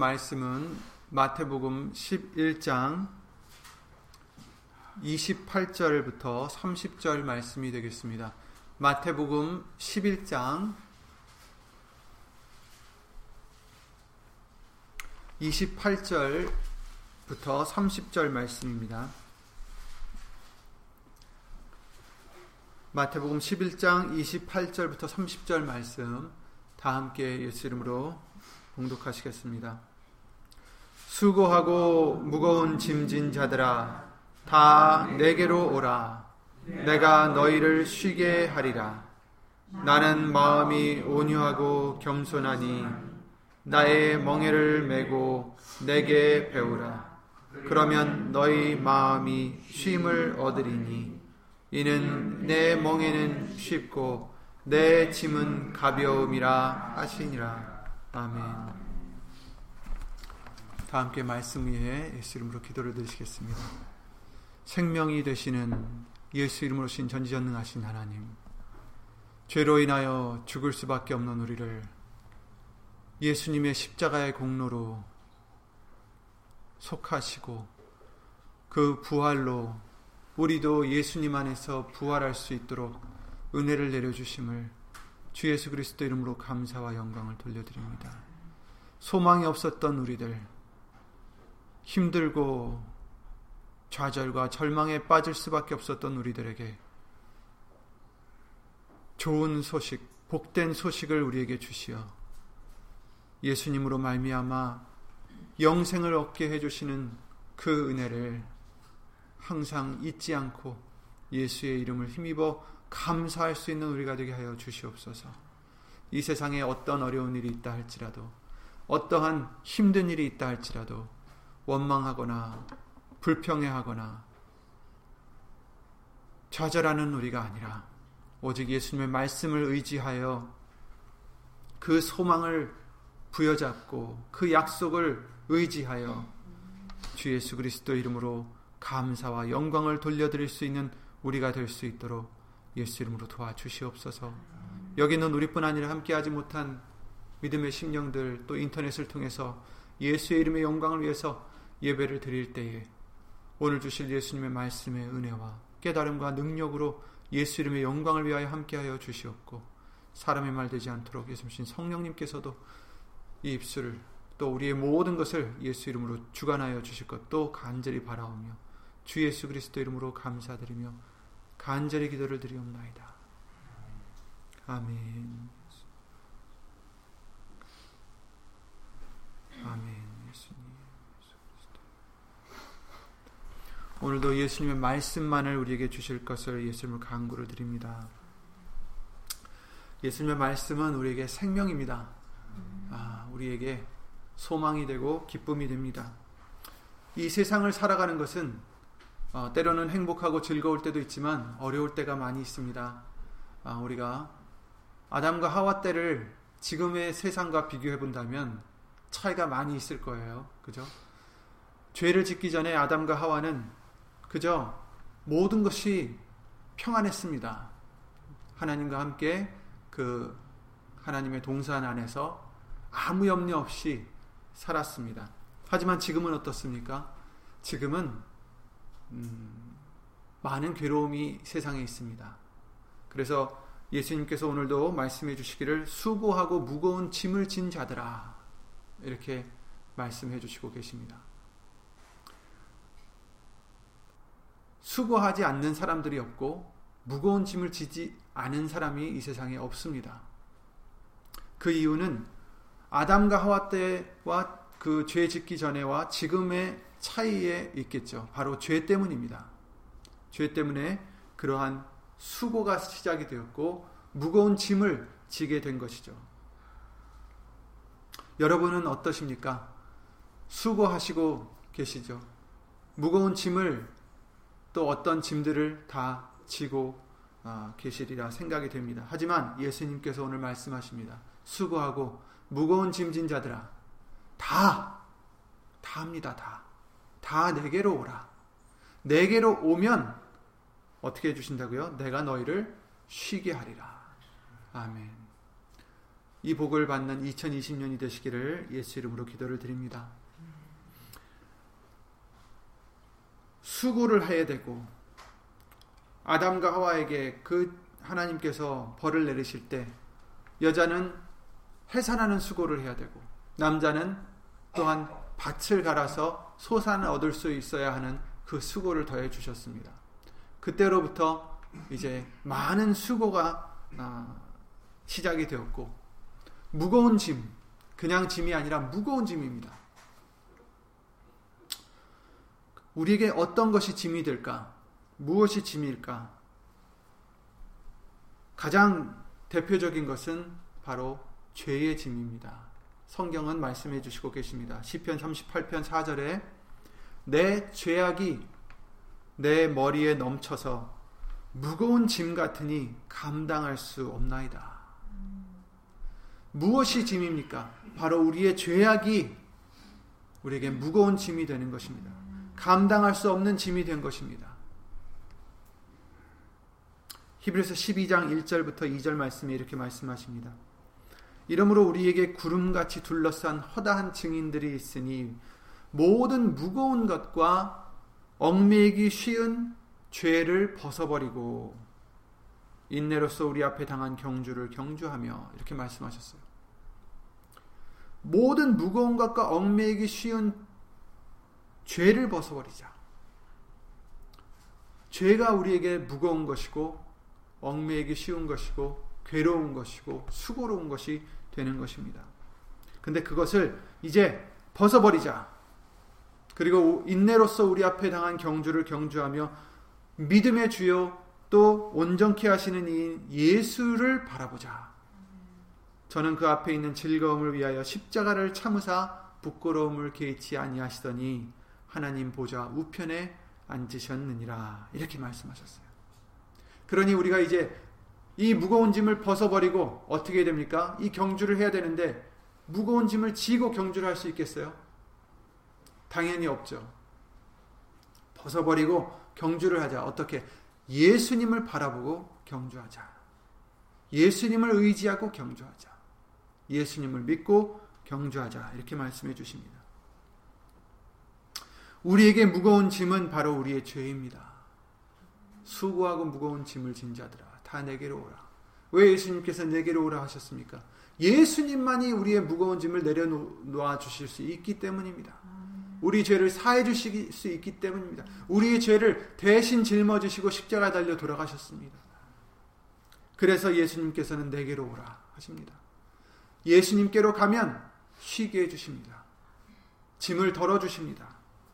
말씀은 마태복음 11장 28절부터 30절 말씀이 되겠습니다. 마태복음 11장 28절부터 30절 말씀입니다. 마태복음 11장 28절부터 30절 말씀 다 함께 예수 이름으로 봉독하시겠습니다. 수고하고 무거운 짐진 자들아 다 내게로 오라 내가 너희를 쉬게 하리라 나는 마음이 온유하고 겸손하니 나의 멍에를 메고 내게 배우라. 그러면 너희 마음이 쉼을 얻으리니 이는 내 멍에는 쉽고 내 짐은 가벼움이라 하시니라. 아멘. 다 함께 말씀 위에 예수 이름으로 기도를 드리시겠습니다. 생명이 되시는 예수 이름으로 신 전지전능하신 하나님. 죄로 인하여 죽을 수밖에 없는 우리를 예수님의 십자가의 공로로 속하시고 그 부활로 우리도 예수님 안에서 부활할 수 있도록 은혜를 내려주심을 주 예수 그리스도 이름으로 감사와 영광을 돌려드립니다. 소망이 없었던 우리들, 힘들고 좌절과 절망에 빠질 수밖에 없었던 우리들에게 좋은 소식, 복된 소식을 우리에게 주시어 예수님으로 말미암아 영생을 얻게 해 주시는 그 은혜를 항상 잊지 않고 예수의 이름을 힘입어 감사할 수 있는 우리가 되게 하여 주시옵소서. 이 세상에 어떤 어려운 일이 있다 할지라도 어떠한 힘든 일이 있다 할지라도 원망하거나 불평해하거나 좌절하는 우리가 아니라 오직 예수님의 말씀을 의지하여 그 소망을 부여잡고 그 약속을 의지하여 주 예수 그리스도 이름으로 감사와 영광을 돌려드릴 수 있는 우리가 될 수 있도록 예수 이름으로 도와주시옵소서. 여기는 우리뿐 아니라 함께하지 못한 믿음의 심령들 또 인터넷을 통해서 예수의 이름의 영광을 위해서 예배를 드릴 때에 오늘 주실 예수님의 말씀의 은혜와 깨달음과 능력으로 예수 이름의 영광을 위하여 함께하여 주시옵고 사람의 말 되지 않도록 예수님 성령님께서도 이 입술을 또 우리의 모든 것을 예수 이름으로 주관하여 주실 것도 간절히 바라오며 주 예수 그리스도 이름으로 감사드리며 간절히 기도를 드리옵나이다. 아멘. 아멘. 예수님. 오늘도 예수님의 말씀만을 우리에게 주실 것을 예수님을 간구를 드립니다. 예수님의 말씀은 우리에게 생명입니다. 아, 우리에게 소망이 되고 기쁨이 됩니다. 이 세상을 살아가는 것은 어, 때로는 행복하고 즐거울 때도 있지만 어려울 때가 많이 있습니다. 아, 우리가 아담과 하와 때를 지금의 세상과 비교해 본다면 차이가 많이 있을 거예요. 그죠? 죄를 짓기 전에 아담과 하와는 그저 모든 것이 평안했습니다. 하나님과 함께 그 하나님의 동산 안에서 아무 염려 없이 살았습니다. 하지만 지금은 어떻습니까? 지금은 음, 많은 괴로움이 세상에 있습니다. 그래서 예수님께서 오늘도 말씀해 주시기를 수고하고 무거운 짐을 진 자들아 이렇게 말씀해 주시고 계십니다. 수고하지 않는 사람들이 없고 무거운 짐을 지지 않은 사람이 이 세상에 없습니다. 그 이유는 아담과 하와 때와 그 죄 짓기 전에와 지금의 차이에 있겠죠. 바로 죄 때문입니다. 죄 때문에 그러한 수고가 시작이 되었고 무거운 짐을 지게 된 것이죠. 여러분은 어떠십니까? 수고하시고 계시죠. 무거운 짐을 또 어떤 짐들을 다 지고 아, 계시리라 생각이 됩니다. 하지만 예수님께서 오늘 말씀하십니다. 수고하고 무거운 짐진 자들아 다, 다 합니다. 다. 다 내게로 오라. 내게로 오면 어떻게 해 주신다고요? 내가 너희를 쉬게 하리라. 아멘. 이 복을 받는 2020년이 되시기를 예수 이름으로 기도를 드립니다. 수고를 해야 되고 아담과 하와에게 그 하나님께서 벌을 내리실 때 여자는 해산하는 수고를 해야 되고 남자는 또한 밭을 갈아서 소산을 얻을 수 있어야 하는 그 수고를 더해 주셨습니다. 그때로부터 이제 많은 수고가 아, 시작이 되었고 무거운 짐 그냥 짐이 아니라 무거운 짐입니다. 우리에게 어떤 것이 짐이 될까? 무엇이 짐일까? 가장 대표적인 것은 바로 죄의 짐입니다. 성경은 말씀해 주시고 계십니다. 시편 38편 4절에 내 죄악이 내 머리에 넘쳐서 무거운 짐 같으니 감당할 수 없나이다. 무엇이 짐입니까? 바로 우리의 죄악이 우리에게 무거운 짐이 되는 것입니다. 감당할 수 없는 짐이 된 것입니다. 히브리서 12장 1절부터 2절 말씀에 이렇게 말씀하십니다. 이러므로 우리에게 구름같이 둘러싼 허다한 증인들이 있으니 모든 무거운 것과 얽매이기 쉬운 죄를 벗어버리고 인내로서 우리 앞에 당한 경주를 경주하며 이렇게 말씀하셨어요. 모든 무거운 것과 얽매이기 쉬운 죄를 벗어버리자. 죄가 우리에게 무거운 것이고 얽매이기 쉬운 것이고 괴로운 것이고 수고로운 것이 되는 것입니다. 근데 그것을 이제 벗어버리자. 그리고 인내로서 우리 앞에 당한 경주를 경주하며 믿음의 주요 또 온전케 하시는 이 예수를 바라보자. 저는 그 앞에 있는 즐거움을 위하여 십자가를 참으사 부끄러움을 개의치 아니하시더니 하나님 보좌 우편에 앉으셨느니라 이렇게 말씀하셨어요. 그러니 우리가 이제 이 무거운 짐을 벗어버리고 어떻게 됩니까? 이 경주를 해야 되는데 무거운 짐을 지고 경주를 할 수 있겠어요? 당연히 없죠. 벗어버리고 경주를 하자. 어떻게? 예수님을 바라보고 경주하자. 예수님을 의지하고 경주하자. 예수님을 믿고 경주하자. 이렇게 말씀해 주십니다. 우리에게 무거운 짐은 바로 우리의 죄입니다. 수고하고 무거운 짐을 진 자들아 다 내게로 오라. 왜 예수님께서 내게로 오라 하셨습니까? 예수님만이 우리의 무거운 짐을 내려놓아 주실 수 있기 때문입니다. 우리 죄를 사해 주실 수 있기 때문입니다. 우리의 죄를 대신 짊어지시고 십자가 달려 돌아가셨습니다. 그래서 예수님께서는 내게로 오라 하십니다. 예수님께로 가면 쉬게 해 주십니다. 짐을 덜어 주십니다.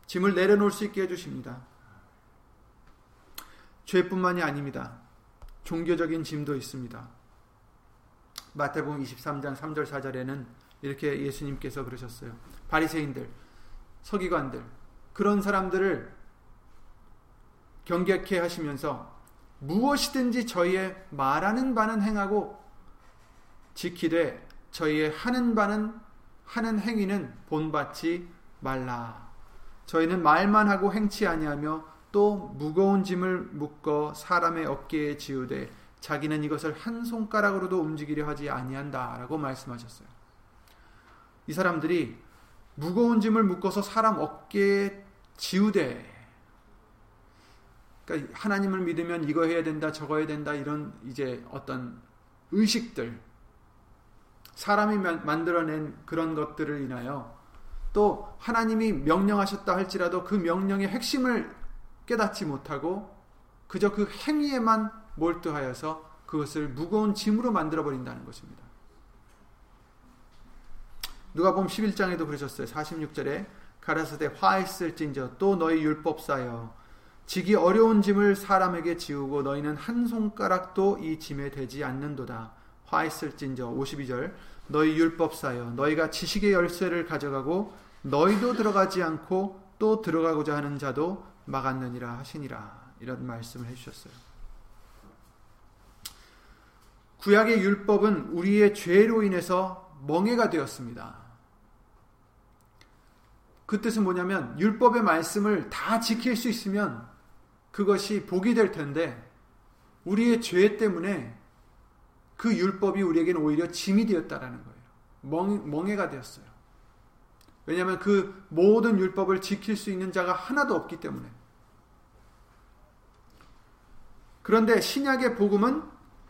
짐을 내려놓을 수 있게 해주십니다. 죄뿐만이 아닙니다. 종교적인 짐도 있습니다. 마태복음 23장 3절 4절에는 이렇게 예수님께서 그러셨어요. 바리새인들, 서기관들 그런 사람들을 경계케 하시면서 무엇이든지 저희의 말하는 바는 행하고 지키되 저희의 하는 바는 하는 행위는 본받지 말라. 저희는 말만 하고 행치 아니하며 또 무거운 짐을 묶어 사람의 어깨에 지우되 자기는 이것을 한 손가락으로도 움직이려 하지 아니한다라고 말씀하셨어요. 이 사람들이 무거운 짐을 묶어서 사람 어깨에 지우되 그러니까 하나님을 믿으면 이거 해야 된다 저거 해야 된다 이런 이제 어떤 의식들 사람이 만들어낸 그런 것들을 인하여 또 하나님이 명령하셨다 할지라도 그 명령의 핵심을 깨닫지 못하고 그저 그 행위에만 몰두하여서 그것을 무거운 짐으로 만들어 버린다는 것입니다. 누가 보면 11장에도 그러셨어요. 46절에 가라사대 화했을진저 또 너희 율법사여 지기 어려운 짐을 사람에게 지우고 너희는 한 손가락도 이 짐에 대지 않는도다. 화했을진저 52절 너희 율법사여 너희가 지식의 열쇠를 가져가고 너희도 들어가지 않고 또 들어가고자 하는 자도 막았느니라 하시니라 이런 말씀을 해주셨어요. 구약의 율법은 우리의 죄로 인해서 멍해가 되었습니다. 그 뜻은 뭐냐면 율법의 말씀을 다 지킬 수 있으면 그것이 복이 될 텐데 우리의 죄 때문에 그 율법이 우리에게는 오히려 짐이 되었다라는 거예요. 멍, 멍해가 되었어요. 왜냐하면 그 모든 율법을 지킬 수 있는 자가 하나도 없기 때문에. 그런데 신약의 복음은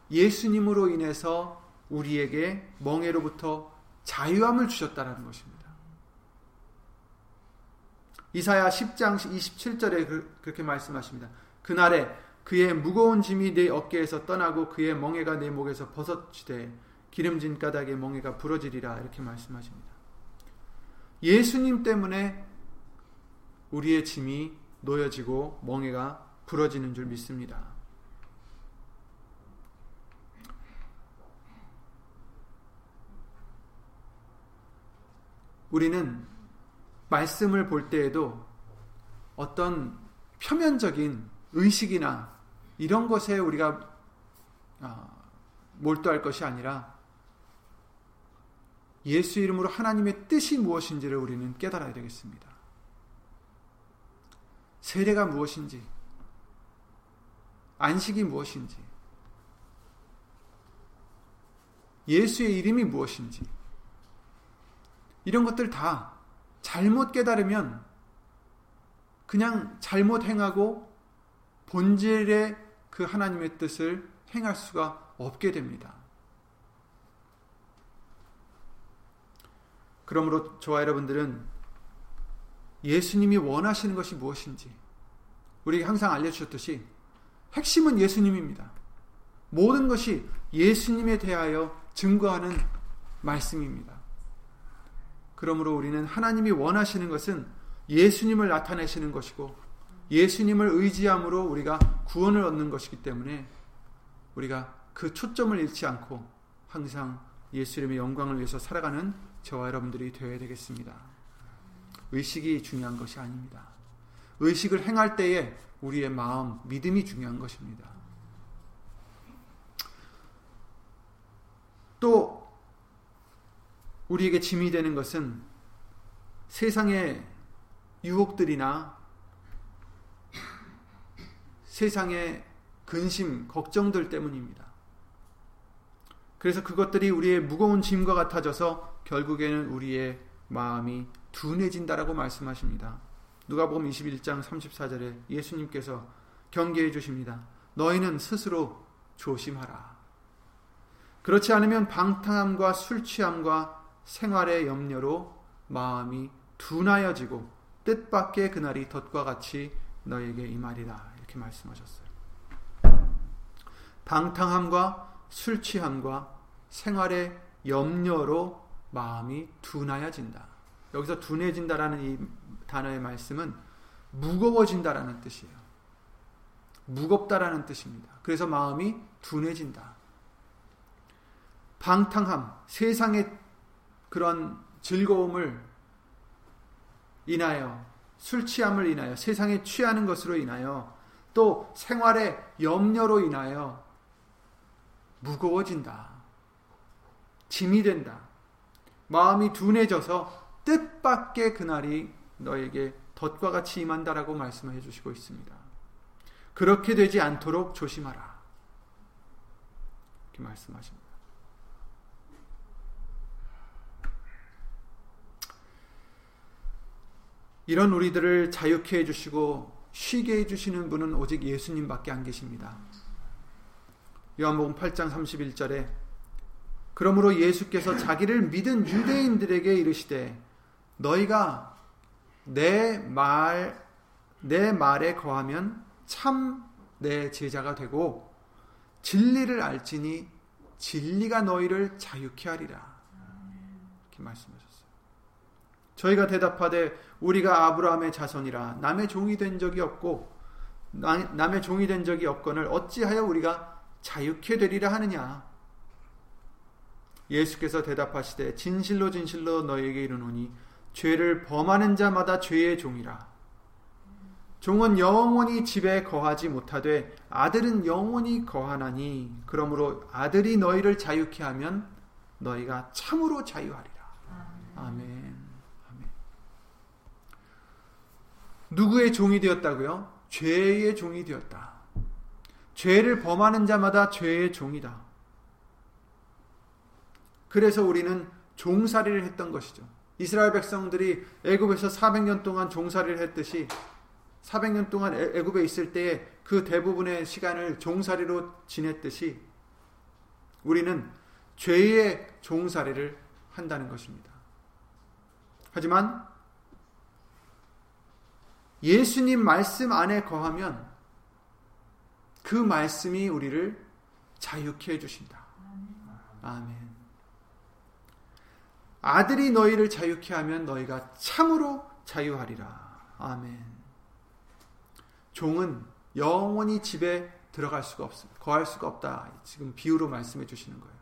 예수님으로 인해서 우리에게 멍해로부터 자유함을 주셨다는 것입니다. 이사야 10장 27절에 그렇게 말씀하십니다. 그날에 그의 무거운 짐이 내 어깨에서 떠나고 그의 멍에가 내 목에서 벗어지되 기름진 까닭에 멍에가 부러지리라 이렇게 말씀하십니다. 예수님 때문에 우리의 짐이 놓여지고 멍에가 부러지는 줄 믿습니다. 우리는 말씀을 볼 때에도 어떤 표면적인 의식이나 이런 것에 우리가 아, 몰두할 것이 아니라 예수 이름으로 하나님의 뜻이 무엇인지를 우리는 깨달아야 되겠습니다. 세례가 무엇인지, 안식이 무엇인지, 예수의 이름이 무엇인지, 이런 것들 다 잘못 깨달으면 그냥 잘못 행하고 본질의 그 하나님의 뜻을 행할 수가 없게 됩니다. 그러므로 저와 여러분들은 예수님이 원하시는 것이 무엇인지 우리에게 항상 알려주셨듯이 핵심은 예수님입니다. 모든 것이 예수님에 대하여 증거하는 말씀입니다. 그러므로 우리는 하나님이 원하시는 것은 예수님을 나타내시는 것이고 예수님을 의지함으로 우리가 구원을 얻는 것이기 때문에 우리가 그 초점을 잃지 않고 항상 예수 이름의 영광을 위해서 살아가는 저와 여러분들이 되어야 되겠습니다. 의식이 중요한 것이 아닙니다. 의식을 행할 때에 우리의 마음, 믿음이 중요한 것입니다. 또 우리에게 짐이 되는 것은 세상의 유혹들이나 세상의 근심, 걱정들 때문입니다. 그래서 그것들이 우리의 무거운 짐과 같아져서 결국에는 우리의 마음이 둔해진다라고 말씀하십니다. 누가복음 21장 34절에 예수님께서 경계해 주십니다. 너희는 스스로 조심하라. 그렇지 않으면 방탕함과 술 취함과 생활의 염려로 마음이 둔하여지고 뜻밖의 그날이 덫과 같이 너에게 임하리라. 이렇게 말씀하셨어요. 방탕함과 술 취함과 생활의 염려로 마음이 둔하여진다. 여기서 둔해진다라는 이 단어의 말씀은 무거워진다라는 뜻이에요. 무겁다라는 뜻입니다. 그래서 마음이 둔해진다. 방탕함, 세상의 그런 즐거움을 인하여 술 취함을 인하여 세상에 취하는 것으로 인하여 또 생활의 염려로 인하여 무거워진다. 짐이 된다. 마음이 둔해져서 뜻밖의 그날이 너에게 덫과 같이 임한다라고 말씀해 주시고 있습니다. 그렇게 되지 않도록 조심하라. 이렇게 말씀하십니다. 이런 우리들을 자유케 해주시고 쉬게 해주시는 분은 오직 예수님밖에 안 계십니다. 요한복음 8장 31절에 그러므로 예수께서 자기를 믿은 유대인들에게 이르시되 너희가 내 말, 내 말에 거하면 참 내 제자가 되고 진리를 알지니 진리가 너희를 자유케 하리라. 이렇게 말씀하셨어요. 저희가 대답하되 우리가 아브라함의 자손이라 남의 종이 된 적이 없고 남의 종이 된 적이 없거늘 어찌하여 우리가 자유케 되리라 하느냐? 예수께서 대답하시되 진실로 진실로 너희에게 이르노니 죄를 범하는 자마다 죄의 종이라. 종은 영원히 집에 거하지 못하되 아들은 영원히 거하나니 그러므로 아들이 너희를 자유케 하면 너희가 참으로 자유하리라. 아멘. 누구의 종이 되었다고요? 죄의 종이 되었다. 죄를 범하는 자마다 죄의 종이다. 그래서 우리는 종살이를 했던 것이죠. 이스라엘 백성들이 애굽에서 400년 동안 종살이를 했듯이 400년 동안 애굽에 있을 때에 그 대부분의 시간을 종살이로 지냈듯이 우리는 죄의 종살이를 한다는 것입니다. 하지만 예수님 말씀 안에 거하면 그 말씀이 우리를 자유케 해주신다. 아멘. 아들이 너희를 자유케 하면 너희가 참으로 자유하리라. 아멘. 종은 영원히 집에 들어갈 수가 없어. 거할 수가 없다. 지금 비유로 말씀해 주시는 거예요.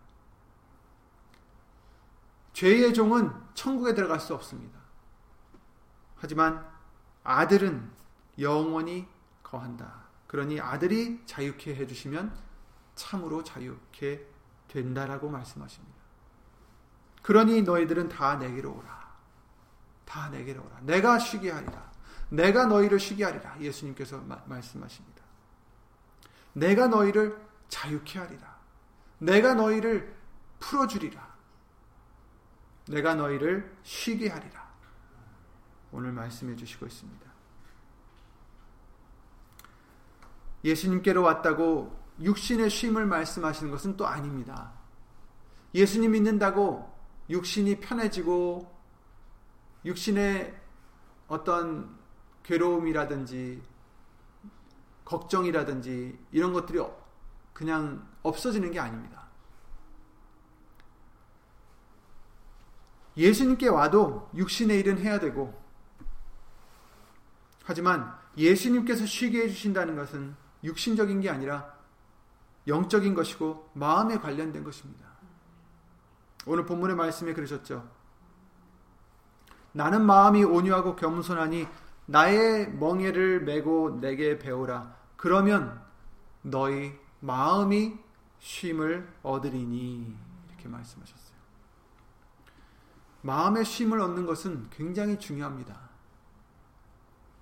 죄의 종은 천국에 들어갈 수 없습니다. 하지만 아들은 영원히 거한다. 그러니 아들이 자유케 해주시면 참으로 자유케 된다라고 말씀하십니다. 그러니 너희들은 다 내게로 오라. 다 내게로 오라. 내가 쉬게 하리라. 내가 너희를 쉬게 하리라. 예수님께서 마, 말씀하십니다. 내가 너희를 자유케 하리라. 내가 너희를 풀어주리라. 내가 너희를 쉬게 하리라. 오늘 말씀해 주시고 있습니다. 예수님께로 왔다고 육신의 쉼을 말씀하시는 것은 또 아닙니다. 예수님 믿는다고 육신이 편해지고 육신의 어떤 괴로움이라든지 걱정이라든지 이런 것들이 그냥 없어지는 게 아닙니다. 예수님께 와도 육신의 일은 해야 되고 하지만 예수님께서 쉬게 해주신다는 것은 육신적인 게 아니라 영적인 것이고 마음에 관련된 것입니다. 오늘 본문의 말씀에 그러셨죠. 나는 마음이 온유하고 겸손하니 나의 멍에를 메고 내게 배우라. 그러면 너희 마음이 쉼을 얻으리니 이렇게 말씀하셨어요. 마음의 쉼을 얻는 것은 굉장히 중요합니다.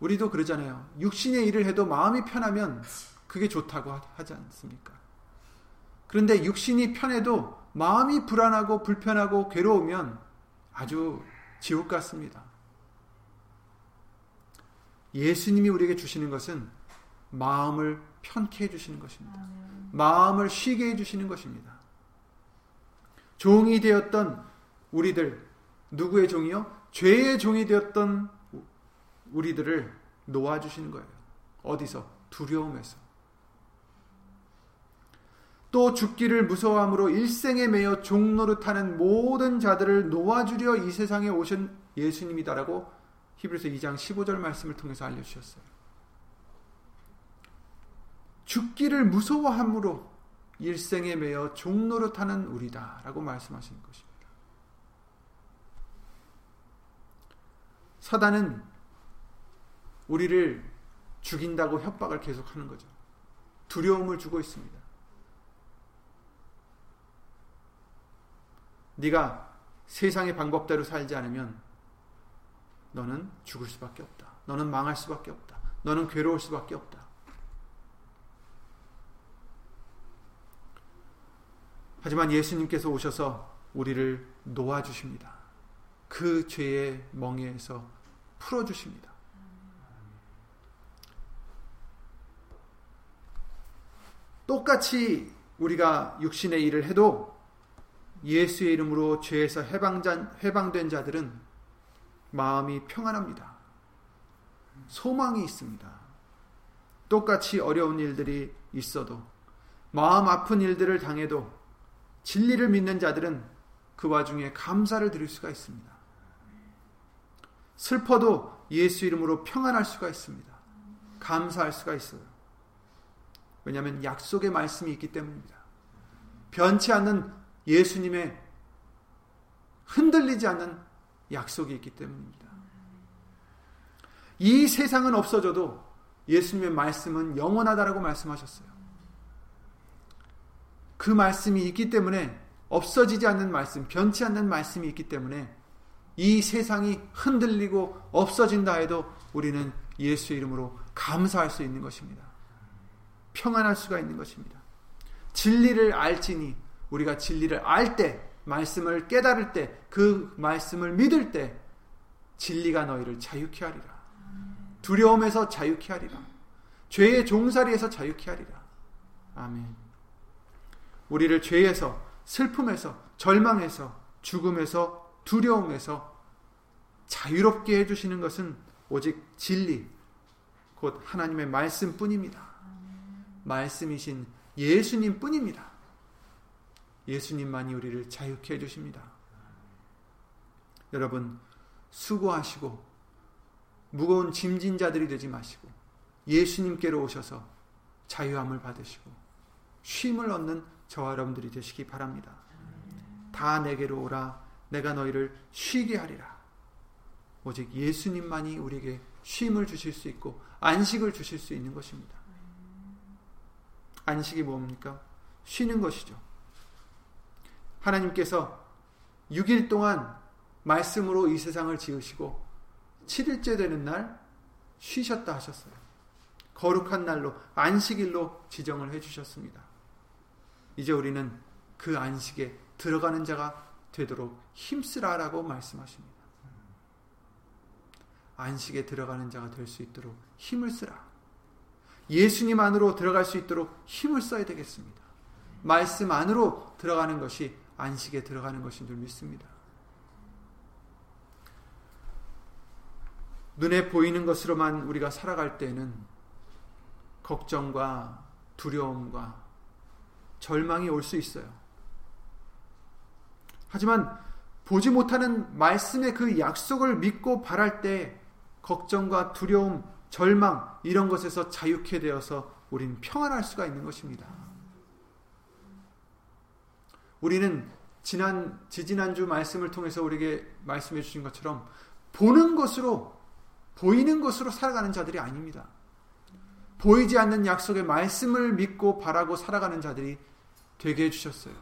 우리도 그러잖아요. 육신의 일을 해도 마음이 편하면 그게 좋다고 하지 않습니까? 그런데 육신이 편해도 마음이 불안하고 불편하고 괴로우면 아주 지옥 같습니다. 예수님이 우리에게 주시는 것은 마음을 편케 해주시는 것입니다. 마음을 쉬게 해주시는 것입니다. 종이 되었던 우리들, 누구의 종이요? 죄의 종이 되었던 우리들을 놓아주시는 거예요. 어디서? 두려움에서. 또 죽기를 무서워함으로 일생에 매여 종노릇하는 모든 자들을 놓아주려 이 세상에 오신 예수님이다라고 히브리서 2장 15절 말씀을 통해서 알려주셨어요. 죽기를 무서워함으로 일생에 매여 종노릇하는 우리다라고 말씀하시는 것입니다. 사단은 우리를 죽인다고 협박을 계속하는 거죠. 두려움을 주고 있습니다. 네가 세상의 방법대로 살지 않으면 너는 죽을 수밖에 없다. 너는 망할 수밖에 없다. 너는 괴로울 수밖에 없다. 하지만 예수님께서 오셔서 우리를 놓아주십니다. 그 죄의 멍에에서 풀어주십니다. 똑같이 우리가 육신의 일을 해도 예수의 이름으로 죄에서 해방된 자들은 마음이 평안합니다. 소망이 있습니다. 똑같이 어려운 일들이 있어도 마음 아픈 일들을 당해도 진리를 믿는 자들은 그 와중에 감사를 드릴 수가 있습니다. 슬퍼도 예수 이름으로 평안할 수가 있습니다. 감사할 수가 있어요. 왜냐하면 약속의 말씀이 있기 때문입니다. 변치 않는 예수님의 흔들리지 않는 약속이 있기 때문입니다. 이 세상은 없어져도 예수님의 말씀은 영원하다라고 말씀하셨어요. 그 말씀이 있기 때문에 없어지지 않는 말씀, 변치 않는 말씀이 있기 때문에 이 세상이 흔들리고 없어진다 해도 우리는 예수의 이름으로 감사할 수 있는 것입니다. 평안할 수가 있는 것입니다. 진리를 알지니 우리가 진리를 알 때 말씀을 깨달을 때, 그 말씀을 믿을 때 진리가 너희를 자유케 하리라. 두려움에서 자유케 하리라. 죄의 종살이에서 자유케 하리라. 아멘. 우리를 죄에서 슬픔에서 절망에서 죽음에서 두려움에서 자유롭게 해주시는 것은 오직 진리, 곧 하나님의 말씀뿐입니다. 말씀이신 예수님 뿐입니다. 예수님만이 우리를 자유케 해주십니다. 여러분, 수고하시고, 무거운 짐진 자들이 되지 마시고, 예수님께로 오셔서 자유함을 받으시고, 쉼을 얻는 저와 여러분들이 되시기 바랍니다. 다 내게로 오라, 내가 너희를 쉬게 하리라. 오직 예수님만이 우리에게 쉼을 주실 수 있고, 안식을 주실 수 있는 것입니다. 안식이 뭡니까? 쉬는 것이죠. 하나님께서 6일 동안 말씀으로 이 세상을 지으시고 7일째 되는 날 쉬셨다 하셨어요. 거룩한 날로 안식일로 지정을 해 주셨습니다. 이제 우리는 그 안식에 들어가는 자가 되도록 힘쓰라라고 말씀하십니다. 안식에 들어가는 자가 될 수 있도록 힘을 쓰라. 예수님 안으로 들어갈 수 있도록 힘을 써야 되겠습니다. 말씀 안으로 들어가는 것이 안식에 들어가는 것인 줄 믿습니다. 눈에 보이는 것으로만 우리가 살아갈 때는 걱정과 두려움과 절망이 올 수 있어요. 하지만 보지 못하는 말씀의 그 약속을 믿고 바랄 때 걱정과 두려움, 절망 이런 것에서 자유케 되어서 우리는 평안할 수가 있는 것입니다. 우리는 지난 지지난주 말씀을 통해서 우리에게 말씀해 주신 것처럼 보는 것으로 보이는 것으로 살아가는 자들이 아닙니다. 보이지 않는 약속의 말씀을 믿고 바라고 살아가는 자들이 되게 해 주셨어요.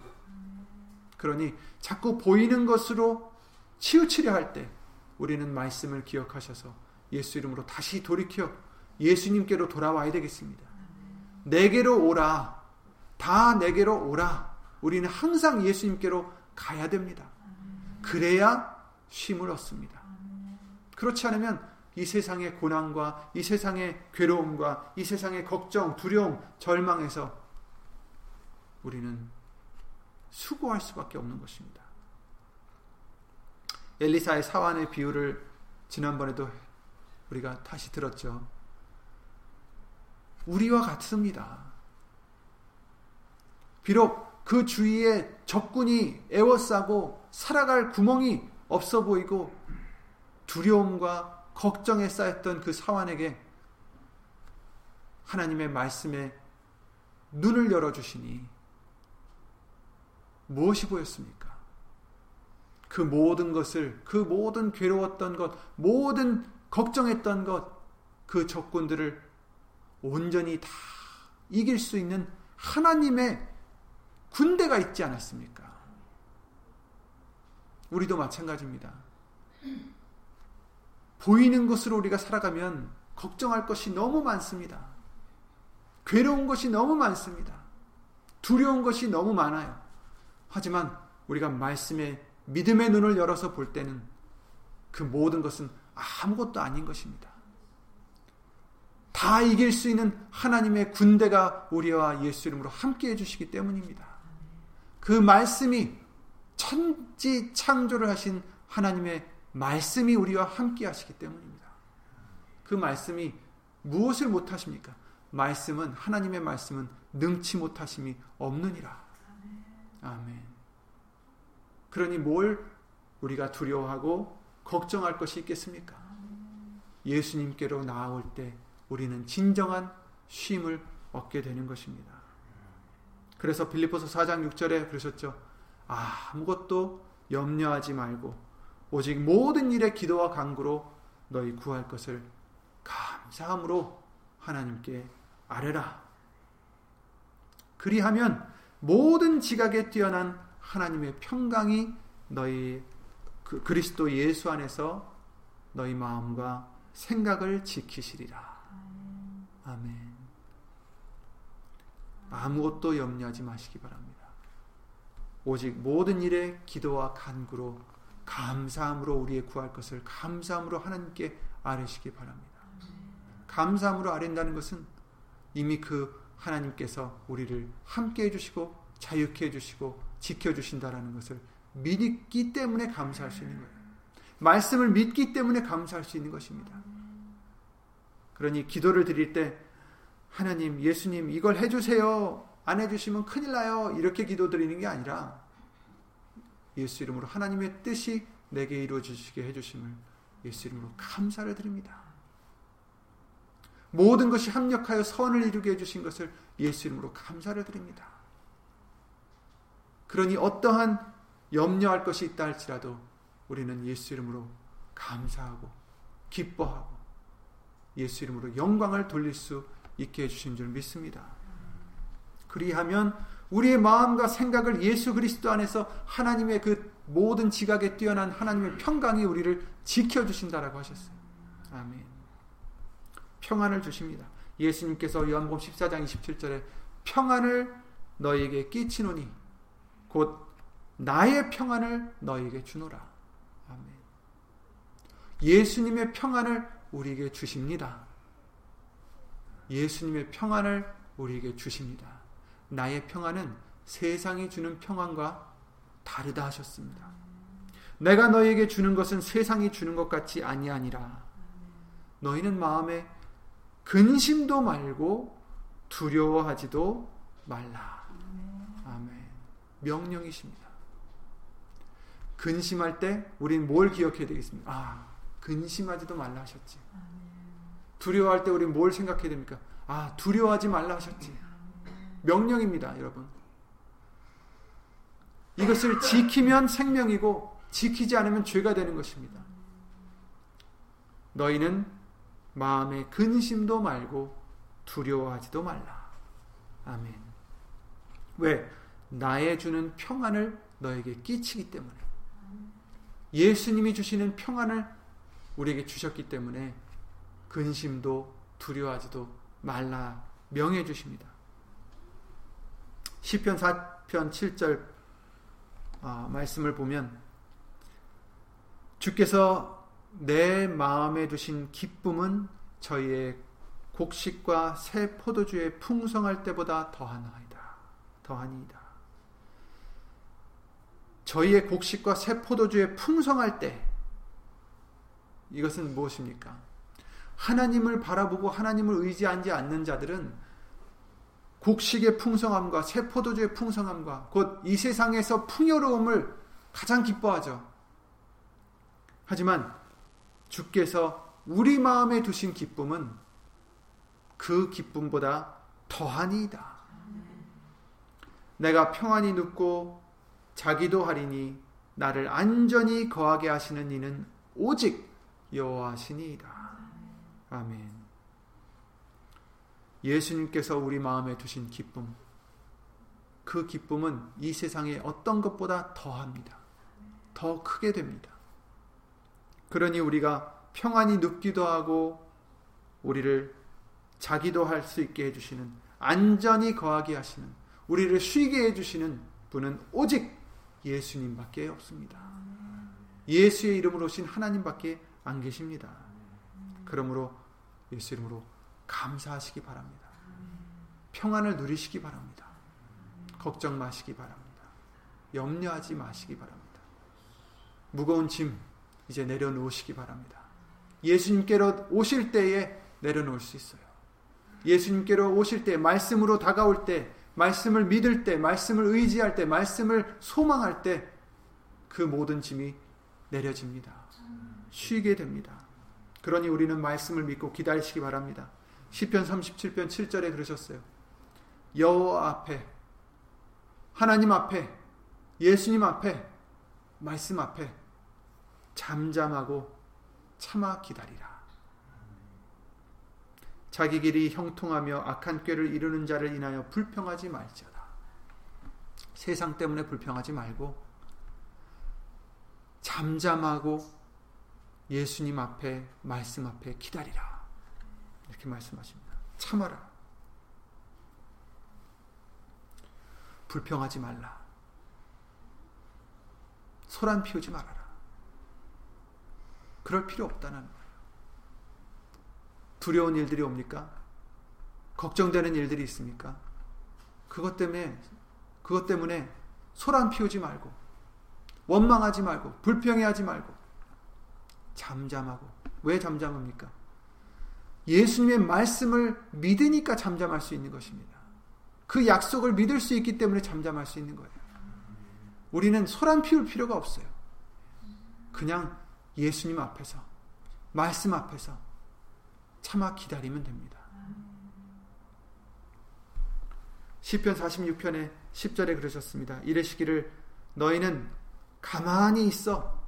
그러니 자꾸 보이는 것으로 치우치려 할 때 우리는 말씀을 기억하셔서 예수 이름으로 다시 돌이켜 예수님께로 돌아와야 되겠습니다. 내게로 오라. 다 내게로 오라. 우리는 항상 예수님께로 가야 됩니다. 그래야 쉼을 얻습니다. 그렇지 않으면 이 세상의 고난과 이 세상의 괴로움과 이 세상의 걱정, 두려움, 절망에서 우리는 수고할 수밖에 없는 것입니다. 엘리사의 사환의 비유를 지난번에도 우리가 다시 들었죠. 우리와 같습니다. 비록 그 주위에 적군이 애워싸고 살아갈 구멍이 없어 보이고 두려움과 걱정에 쌓였던 그 사환에게 하나님의 말씀에 눈을 열어주시니 무엇이 보였습니까? 그 모든 것을, 그 모든 괴로웠던 것, 모든 걱정했던 것, 그 적군들을 온전히 다 이길 수 있는 하나님의 군대가 있지 않았습니까? 우리도 마찬가지입니다. 보이는 것으로 우리가 살아가면 걱정할 것이 너무 많습니다. 괴로운 것이 너무 많습니다. 두려운 것이 너무 많아요. 하지만 우리가 말씀에 믿음의 눈을 열어서 볼 때는 그 모든 것은 아무것도 아닌 것입니다. 다 이길 수 있는 하나님의 군대가 우리와 예수 이름으로 함께 해주시기 때문입니다. 그 말씀이 천지 창조를 하신 하나님의 말씀이 우리와 함께 하시기 때문입니다. 그 말씀이 무엇을 못하십니까? 말씀은, 하나님의 말씀은 능치 못하심이 없느니라. 아멘. 그러니 뭘 우리가 두려워하고 걱정할 것이 있겠습니까? 예수님께로 나아올 때 우리는 진정한 쉼을 얻게 되는 것입니다. 그래서 빌리포스 4장 6절에 그러셨죠. 아무것도 염려하지 말고 오직 모든 일에 기도와 간구로 너희 구할 것을 감사함으로 하나님께 아뢰라. 그리하면 모든 지각에 뛰어난 하나님의 평강이 너희 그 그리스도 예수 안에서 너희 마음과 생각을 지키시리라. 아멘. 아무것도 염려하지 마시기 바랍니다. 오직 모든 일에 기도와 간구로 감사함으로 우리의 구할 것을 감사함으로 하나님께 아뢰시기 바랍니다. 감사함으로 아랜다는 것은 이미 그 하나님께서 우리를 함께 해주시고 자유케 해주시고 지켜주신다라는 것을 믿기 때문에 감사할 수 있는 거예요. 말씀을 믿기 때문에 감사할 수 있는 것입니다. 그러니 기도를 드릴 때 하나님, 예수님 이걸 해주세요. 안 해주시면 큰일 나요. 이렇게 기도 드리는 게 아니라 예수 이름으로 하나님의 뜻이 내게 이루어지시게 해주심을 예수 이름으로 감사를 드립니다. 모든 것이 합력하여 선을 이루게 해주신 것을 예수 이름으로 감사를 드립니다. 그러니 어떠한 염려할 것이 있다 할지라도 우리는 예수 이름으로 감사하고 기뻐하고 예수 이름으로 영광을 돌릴 수 있게 해주신 줄 믿습니다. 그리하면 우리의 마음과 생각을 예수 그리스도 안에서 하나님의 그 모든 지각에 뛰어난 하나님의 평강이 우리를 지켜주신다라고 하셨어요. 아멘. 평안을 주십니다. 예수님께서 요한복음 14장 27절에 평안을 너에게 끼치노니 곧 나의 평안을 너에게 주노라. 아멘. 예수님의 평안을 우리에게 주십니다. 예수님의 평안을 우리에게 주십니다. 나의 평안은 세상이 주는 평안과 다르다 하셨습니다. 내가 너에게 주는 것은 세상이 주는 것 같이 아니하니라. 너희는 마음에 근심도 말고 두려워하지도 말라. 아멘. 명령이십니다. 근심할 때 우린 뭘 기억해야 되겠습니까? 아, 근심하지도 말라 하셨지. 두려워할 때 우린 뭘 생각해야 됩니까? 아, 두려워하지 말라 하셨지. 명령입니다, 여러분. 이것을 지키면 생명이고 지키지 않으면 죄가 되는 것입니다. 너희는 마음에 근심도 말고 두려워하지도 말라. 아멘. 왜? 나의 주는 평안을 너에게 끼치기 때문에. 예수님이 주시는 평안을 우리에게 주셨기 때문에 근심도 두려워하지도 말라 명해 주십니다. 시편 4편 7절 어, 말씀을 보면 주께서 내 마음에 두신 기쁨은 저희의 곡식과 새 포도주의 풍성할 때보다 더하나이다. 더하니이다. 저희의 곡식과 새 포도주의 풍성할 때 이것은 무엇입니까? 하나님을 바라보고 하나님을 의지하지 않는 자들은 곡식의 풍성함과 새 포도주의 풍성함과 곧 이 세상에서 풍요로움을 가장 기뻐하죠. 하지만 주께서 우리 마음에 두신 기쁨은 그 기쁨보다 더하니이다. 내가 평안히 눕고 자기도 하리니 나를 안전히 거하게 하시는 이는 오직 여호와시니이다. 아멘. 예수님께서 우리 마음에 두신 기쁨, 그 기쁨은 이 세상의 어떤 것보다 더합니다. 더 크게 됩니다. 그러니 우리가 평안히 눕기도 하고 우리를 자기도 할 수 있게 해주시는 안전히 거하게 하시는 우리를 쉬게 해주시는 분은 오직 예수님밖에 없습니다. 예수의 이름으로 오신 하나님밖에 안 계십니다. 그러므로 예수 이름으로 감사하시기 바랍니다. 평안을 누리시기 바랍니다. 걱정 마시기 바랍니다. 염려하지 마시기 바랍니다. 무거운 짐 이제 내려놓으시기 바랍니다. 예수님께로 오실 때에 내려놓을 수 있어요. 예수님께로 오실 때, 말씀으로 다가올 때, 말씀을 믿을 때, 말씀을 의지할 때, 말씀을 소망할 때, 그 모든 짐이 내려집니다. 쉬게 됩니다. 그러니 우리는 말씀을 믿고 기다리시기 바랍니다. 10편 37편 7절에 그러셨어요. 여호와 앞에 하나님 앞에 예수님 앞에 말씀 앞에 잠잠하고 참아 기다리라. 자기 길이 형통하며 악한 꾀를 이루는 자를 인하여 불평하지 말지어다. 세상 때문에 불평하지 말고 잠잠하고 예수님 앞에 말씀 앞에 기다리라. 이렇게 말씀하십니다. 참아라. 불평하지 말라. 소란 피우지 말아라. 그럴 필요 없다는. 두려운 일들이 옵니까? 걱정되는 일들이 있습니까? 그것 때문에 그것 때문에 소란 피우지 말고 원망하지 말고 불평해하지 말고 잠잠하고 왜 잠잠합니까? 예수님의 말씀을 믿으니까 잠잠할 수 있는 것입니다. 그 약속을 믿을 수 있기 때문에 잠잠할 수 있는 거예요. 우리는 소란 피울 필요가 없어요. 그냥 예수님 앞에서 말씀 앞에서 참아 기다리면 됩니다. 시편 46편의 10절에 그러셨습니다. 이르시기를 너희는 가만히 있어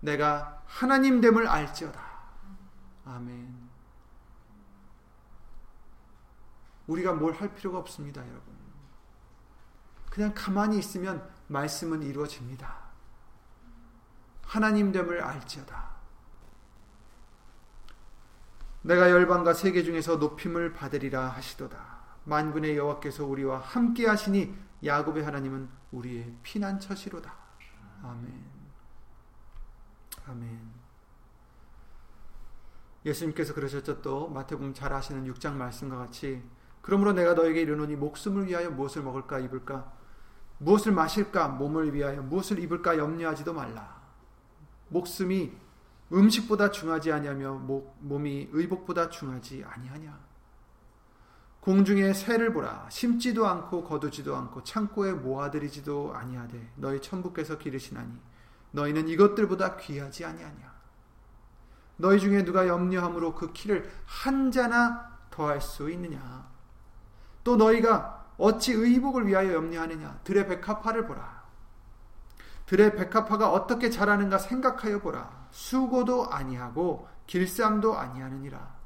내가 하나님 됨을 알지어다. 아멘. 우리가 뭘 할 필요가 없습니다, 여러분. 그냥 가만히 있으면 말씀은 이루어집니다. 하나님 됨을 알지어다. 내가 열방과 세계 중에서 높임을 받으리라 하시도다. 만군의 여호와께서 우리와 함께 하시니 야곱의 하나님은 우리의 피난처시로다. 아멘. 아멘. 예수님께서 그러셨죠 또 마태복음 잘 아시는 6장 말씀과 같이 그러므로 내가 너에게 이르노니 목숨을 위하여 무엇을 먹을까 입을까 무엇을 마실까 몸을 위하여 무엇을 입을까 염려하지도 말라. 목숨이 음식보다 중하지 아니하며 몸이 의복보다 중하지 아니하냐. 공중의 새를 보라. 심지도 않고 거두지도 않고 창고에 모아들이지도 아니하되 너희 천부께서 기르시나니 너희는 이것들보다 귀하지 아니하냐? 너희 중에 누가 염려함으로 그 키를 한 자나 더할 수 있느냐? 또 너희가 어찌 의복을 위하여 염려하느냐? 들의 백합화를 보라. 들의 백합화가 어떻게 자라는가 생각하여 보라 수고도 아니하고 길쌈도 아니하느니라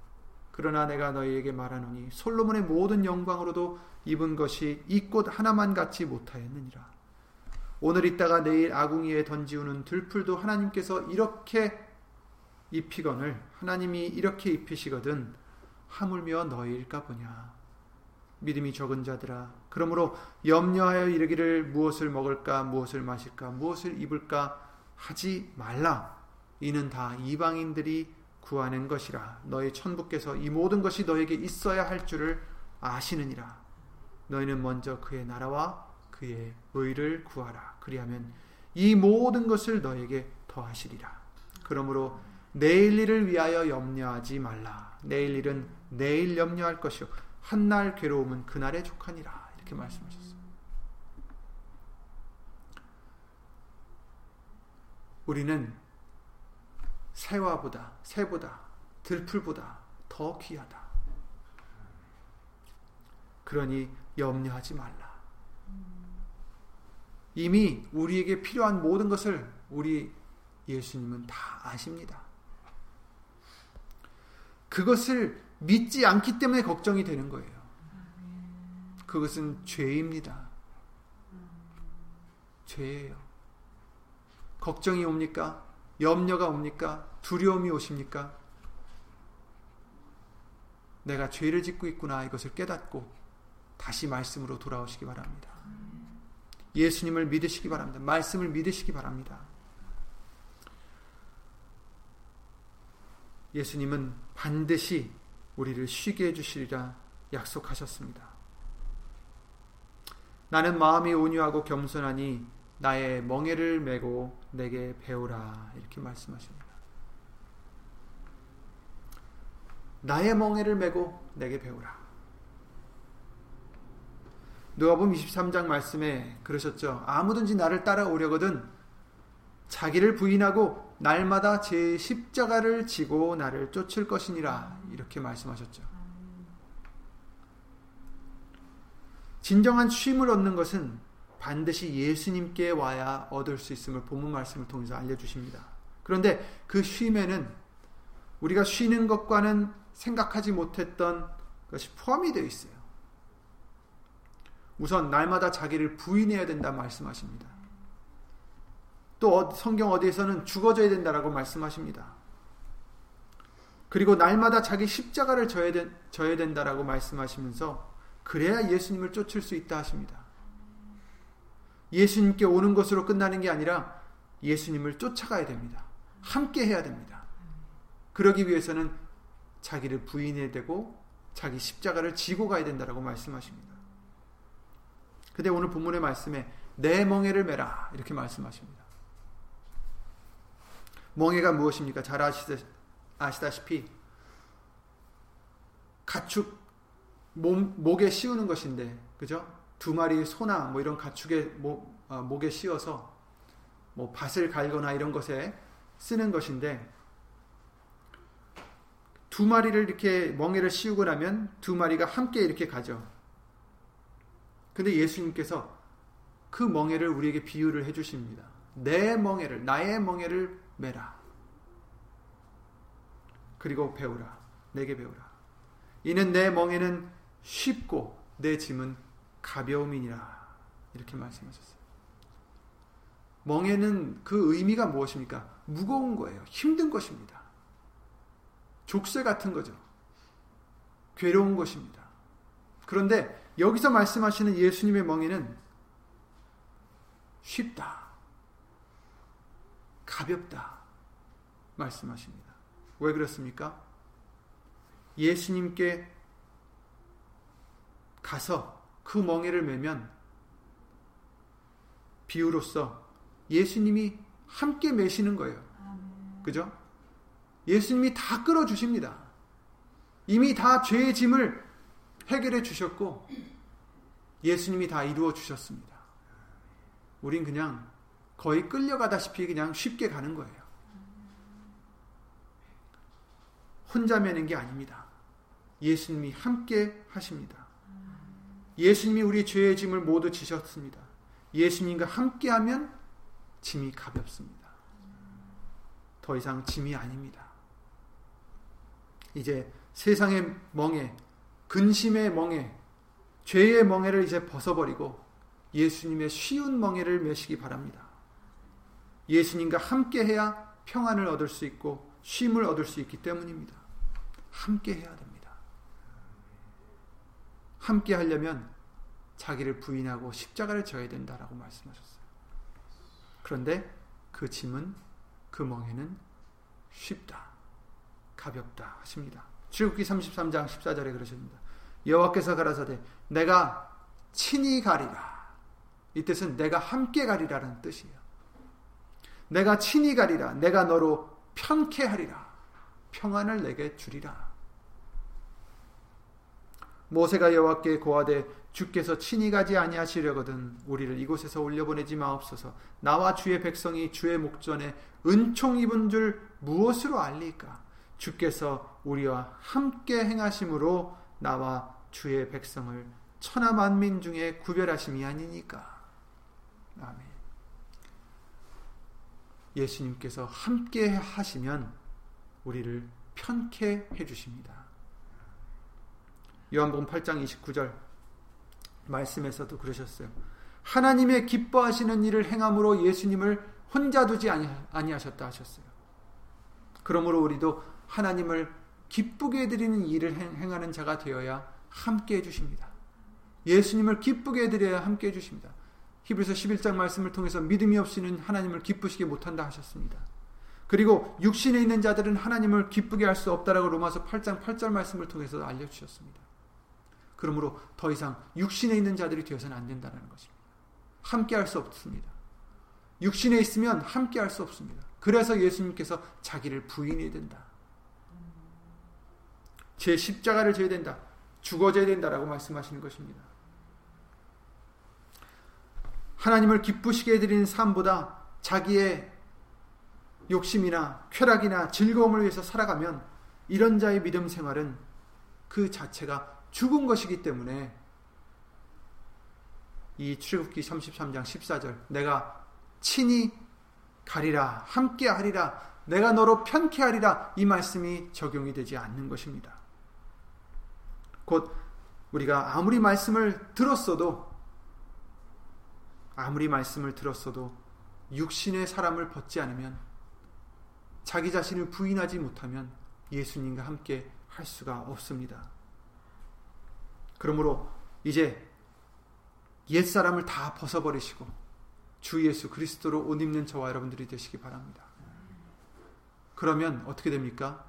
그러나 내가 너희에게 말하노니 솔로몬의 모든 영광으로도 입은 것이 이 꽃 하나만 같이 못하였느니라. 오늘 있다가 내일 아궁이에 던지우는 들풀도 하나님께서 이렇게 입히거늘 하나님이 이렇게 입히시거든 하물며 너희일까 보냐. 믿음이 적은 자들아 그러므로 염려하여 이르기를 무엇을 먹을까 무엇을 마실까 무엇을 입을까 하지 말라. 이는 다 이방인들이 구하는 것이라. 너희 천부께서 이 모든 것이 너에게 있어야 할 줄을 아시느니라. 너희는 먼저 그의 나라와 그의 의를 구하라. 그리하면 이 모든 것을 너에게 더하시리라. 그러므로 내일 일을 위하여 염려하지 말라. 내일 일은 내일 염려할 것이요. 한날 괴로움은 그날에 족하니라. 이렇게 말씀하셨어요 우리는 새와보다 새보다 들풀보다 더 귀하다. 그러니 염려하지 말라. 이미 우리에게 필요한 모든 것을 우리 예수님은 다 아십니다. 그것을 믿지 않기 때문에 걱정이 되는 거예요. 그것은 죄입니다. 죄예요. 걱정이 옵니까? 염려가 옵니까? 두려움이 오십니까? 내가 죄를 짓고 있구나 이것을 깨닫고 다시 말씀으로 돌아오시기 바랍니다. 예수님을 믿으시기 바랍니다. 말씀을 믿으시기 바랍니다. 예수님은 반드시 우리를 쉬게 해주시리라 약속하셨습니다. 나는 마음이 온유하고 겸손하니 나의 멍에를 메고 내게 배우라 이렇게 말씀하십니다. 나의 멍에를 메고 내게 배우라. 누가복음 23장 말씀에 그러셨죠. 아무든지 나를 따라오려거든 자기를 부인하고 날마다 제 십자가를 지고 나를 쫓을 것이니라 이렇게 말씀하셨죠. 진정한 쉼을 얻는 것은 반드시 예수님께 와야 얻을 수 있음을 본문 말씀을 통해서 알려주십니다. 그런데 그 쉼에는 우리가 쉬는 것과는 생각하지 못했던 것이 포함이 되어 있어요. 우선 날마다 자기를 부인해야 된다 말씀하십니다. 또 어, 성경 어디에서는 죽어져야 된다라고 말씀하십니다. 그리고 날마다 자기 십자가를 져야, 된다라고 말씀하시면서 그래야 예수님을 쫓을 수 있다 하십니다. 예수님께 오는 것으로 끝나는 게 아니라 예수님을 쫓아가야 됩니다. 함께 해야 됩니다. 그러기 위해서는 자기를 부인해야 되고 자기 십자가를 지고 가야 된다라고 말씀하십니다. 근데 오늘 본문의 말씀에 내 멍에를 메라 이렇게 말씀하십니다. 멍에가 무엇입니까? 잘 아시다시피 가축 몸, 목에 씌우는 것인데 그죠? 두 마리 소나 뭐 이런 가축의 목, 어, 목에 씌워서 뭐 밭을 갈거나 이런 것에 쓰는 것인데 두 마리를 이렇게 멍에를 씌우고 나면 두 마리가 함께 이렇게 가죠. 근데 예수님께서 그 멍에를 우리에게 비유를 해 주십니다. 내 멍에를 나의 멍에를 메라. 그리고 배우라. 내게 배우라. 이는 내 멍에는 쉽고 내 짐은 가벼움이니라. 이렇게 말씀하셨어요. 멍에는 그 의미가 무엇입니까? 무거운 거예요. 힘든 것입니다. 족쇄 같은 거죠. 괴로운 것입니다. 그런데 여기서 말씀하시는 예수님의 멍에는 쉽다. 가볍다. 말씀하십니다. 왜 그렇습니까? 예수님께 가서 그 멍에를 매면 비유로서 예수님이 함께 매시는 거예요. 그죠? 예수님이 다 끌어 주십니다. 이미 다 죄의 짐을 해결해 주셨고, 예수님이 다 이루어 주셨습니다. 우린 그냥 거의 끌려가다시피 그냥 쉽게 가는 거예요. 혼자 매는 게 아닙니다. 예수님이 함께 하십니다. 예수님이 우리 죄의 짐을 모두 지셨습니다. 예수님과 함께하면 짐이 가볍습니다. 더 이상 짐이 아닙니다. 이제 세상의 멍에, 근심의 멍에, 죄의 멍에를 이제 벗어버리고 예수님의 쉬운 멍에를 메시기 바랍니다. 예수님과 함께 해야 평안을 얻을 수 있고 쉼을 얻을 수 있기 때문입니다. 함께 해야 됩니다. 함께 하려면 자기를 부인하고 십자가를 져야 된다라고 말씀하셨어요. 그런데 그 짐은 그 멍에는 쉽다. 가볍다 하십니다. 출국기 33장 14절에 그러십니다. 여호와께서 가라사대 내가 친히 가리라. 이 뜻은 내가 함께 가리라는 뜻이에요. 내가 친히 가리라. 내가 너로 편케 하리라. 평안을 내게 주리라. 모세가 여호와께 고하되 주께서 친히 가지 아니하시려거든 우리를 이곳에서 올려보내지 마옵소서. 나와 주의 백성이 주의 목전에 은총 입은 줄 무엇으로 알리까? 주께서 우리와 함께 행하심으로 나와 주의 백성을 천하 만민 중에 구별하심이 아니니까. 아멘. 예수님께서 함께 하시면 우리를 편케 해 주십니다 요한복음 8장 29절 말씀에서도 그러셨어요. 하나님의 기뻐하시는 일을 행함으로 예수님을 혼자 두지 아니하셨다 하셨어요. 그러므로 우리도 하나님을 기쁘게 해드리는 일을 행하는 자가 되어야 함께 해주십니다. 예수님을 기쁘게 해드려야 함께 해주십니다. 히브리서 11장 말씀을 통해서 믿음이 없이는 하나님을 기쁘시게 못한다 하셨습니다. 그리고 육신에 있는 자들은 하나님을 기쁘게 할 수 없다라고 로마서 8장 8절 말씀을 통해서 알려주셨습니다. 그러므로 더 이상 육신에 있는 자들이 되어서는 안 된다는 것입니다. 함께 할 수 없습니다. 육신에 있으면 함께 할 수 없습니다. 그래서 예수님께서 자기를 부인해야 된다. 제 십자가를 져야 된다. 죽어져야 된다라고 말씀하시는 것입니다. 하나님을 기쁘시게 해드리는 삶보다 자기의 욕심이나 쾌락이나 즐거움을 위해서 살아가면 이런 자의 믿음 생활은 그 자체가 죽은 것이기 때문에 이 출애굽기 33장 14절 내가 친히 가리라 함께 하리라 내가 너로 편케 하리라 이 말씀이 적용이 되지 않는 것입니다. 곧 우리가 아무리 말씀을 들었어도 아무리 말씀을 들었어도 육신의 사람을 벗지 않으면 자기 자신을 부인하지 못하면 예수님과 함께 할 수가 없습니다. 그러므로 이제 옛사람을 다 벗어버리시고 주 예수 그리스도로 옷 입는 저와 여러분들이 되시기 바랍니다. 그러면 어떻게 됩니까?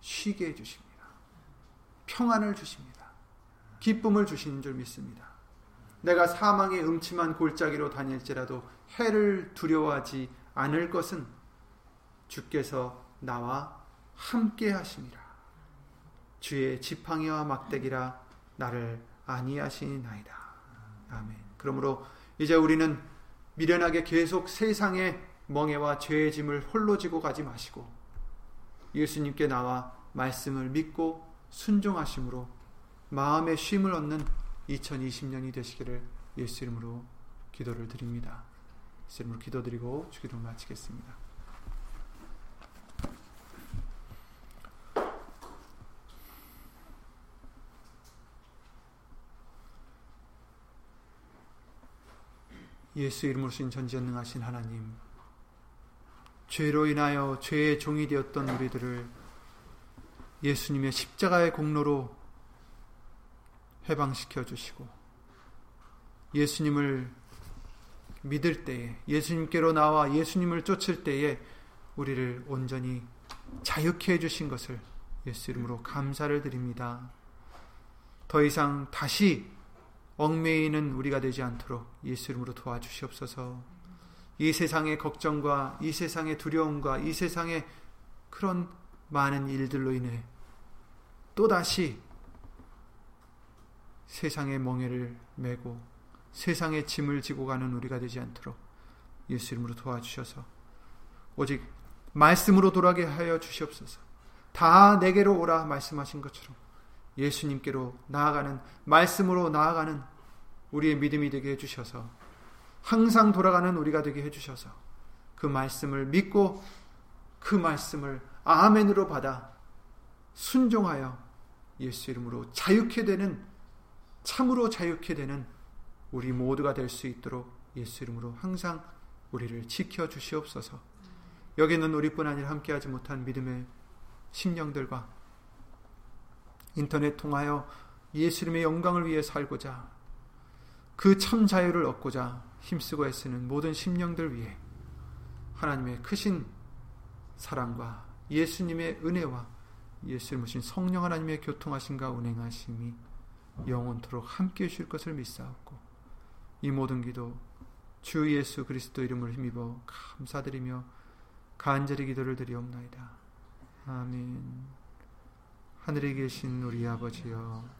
쉬게 해주십니다. 평안을 주십니다. 기쁨을 주시는 줄 믿습니다. 내가 사망의 음침한 골짜기로 다닐지라도 해를 두려워하지 않을 것은 주께서 나와 함께 하심이라. 주의 지팡이와 막대기라 나를 아니하시나이다. 아멘. 그러므로 이제 우리는 미련하게 계속 세상의 멍해와 죄의 짐을 홀로 지고 가지 마시고 예수님께 나와 말씀을 믿고 순종하심으로 마음의 쉼을 얻는 2020년이 되시기를 예수 이름으로 기도를 드립니다. 예수 이름으로 기도드리고 주기도를 마치겠습니다. 예수 이름으로 신 전지전능하신 하나님 죄로 인하여 죄의 종이 되었던 우리들을 예수님의 십자가의 공로로 해방시켜 주시고 예수님을 믿을 때에 예수님께로 나와 예수님을 쫓을 때에 우리를 온전히 자유케 해 주신 것을 예수 이름으로 감사를 드립니다. 더 이상 다시 얽매이는 우리가 되지 않도록 예수 이름으로 도와주시옵소서. 이 세상의 걱정과 이 세상의 두려움과 이 세상의 그런 많은 일들로 인해 또다시 세상의 멍해를 메고 세상의 짐을 지고 가는 우리가 되지 않도록 예수 이름으로 도와주셔서 오직 말씀으로 돌아게 하여 주시옵소서. 다 내게로 오라 말씀하신 것처럼 예수님께로 나아가는 말씀으로 나아가는 우리의 믿음이 되게 해주셔서 항상 돌아가는 우리가 되게 해주셔서 그 말씀을 믿고 그 말씀을 아멘으로 받아 순종하여 예수 이름으로 자유케 되는 참으로 자유케 되는 우리 모두가 될 수 있도록 예수 이름으로 항상 우리를 지켜 주시옵소서. 여기는 우리뿐 아니라 함께하지 못한 믿음의 심령들과 인터넷 통하여 예수 이름의 영광을 위해 살고자 그 참 자유를 얻고자 힘쓰고 애쓰는 모든 심령들 위해 하나님의 크신 사랑과 예수님의 은혜와 예수를 모신 성령 하나님의 교통하심과 운행하심이 영원토록 함께 해주실 것을 믿사옵고 이 모든 기도 주 예수 그리스도 이름을 힘입어 감사드리며 간절히 기도를 드리옵나이다. 아멘 하늘에 계신 우리 아버지여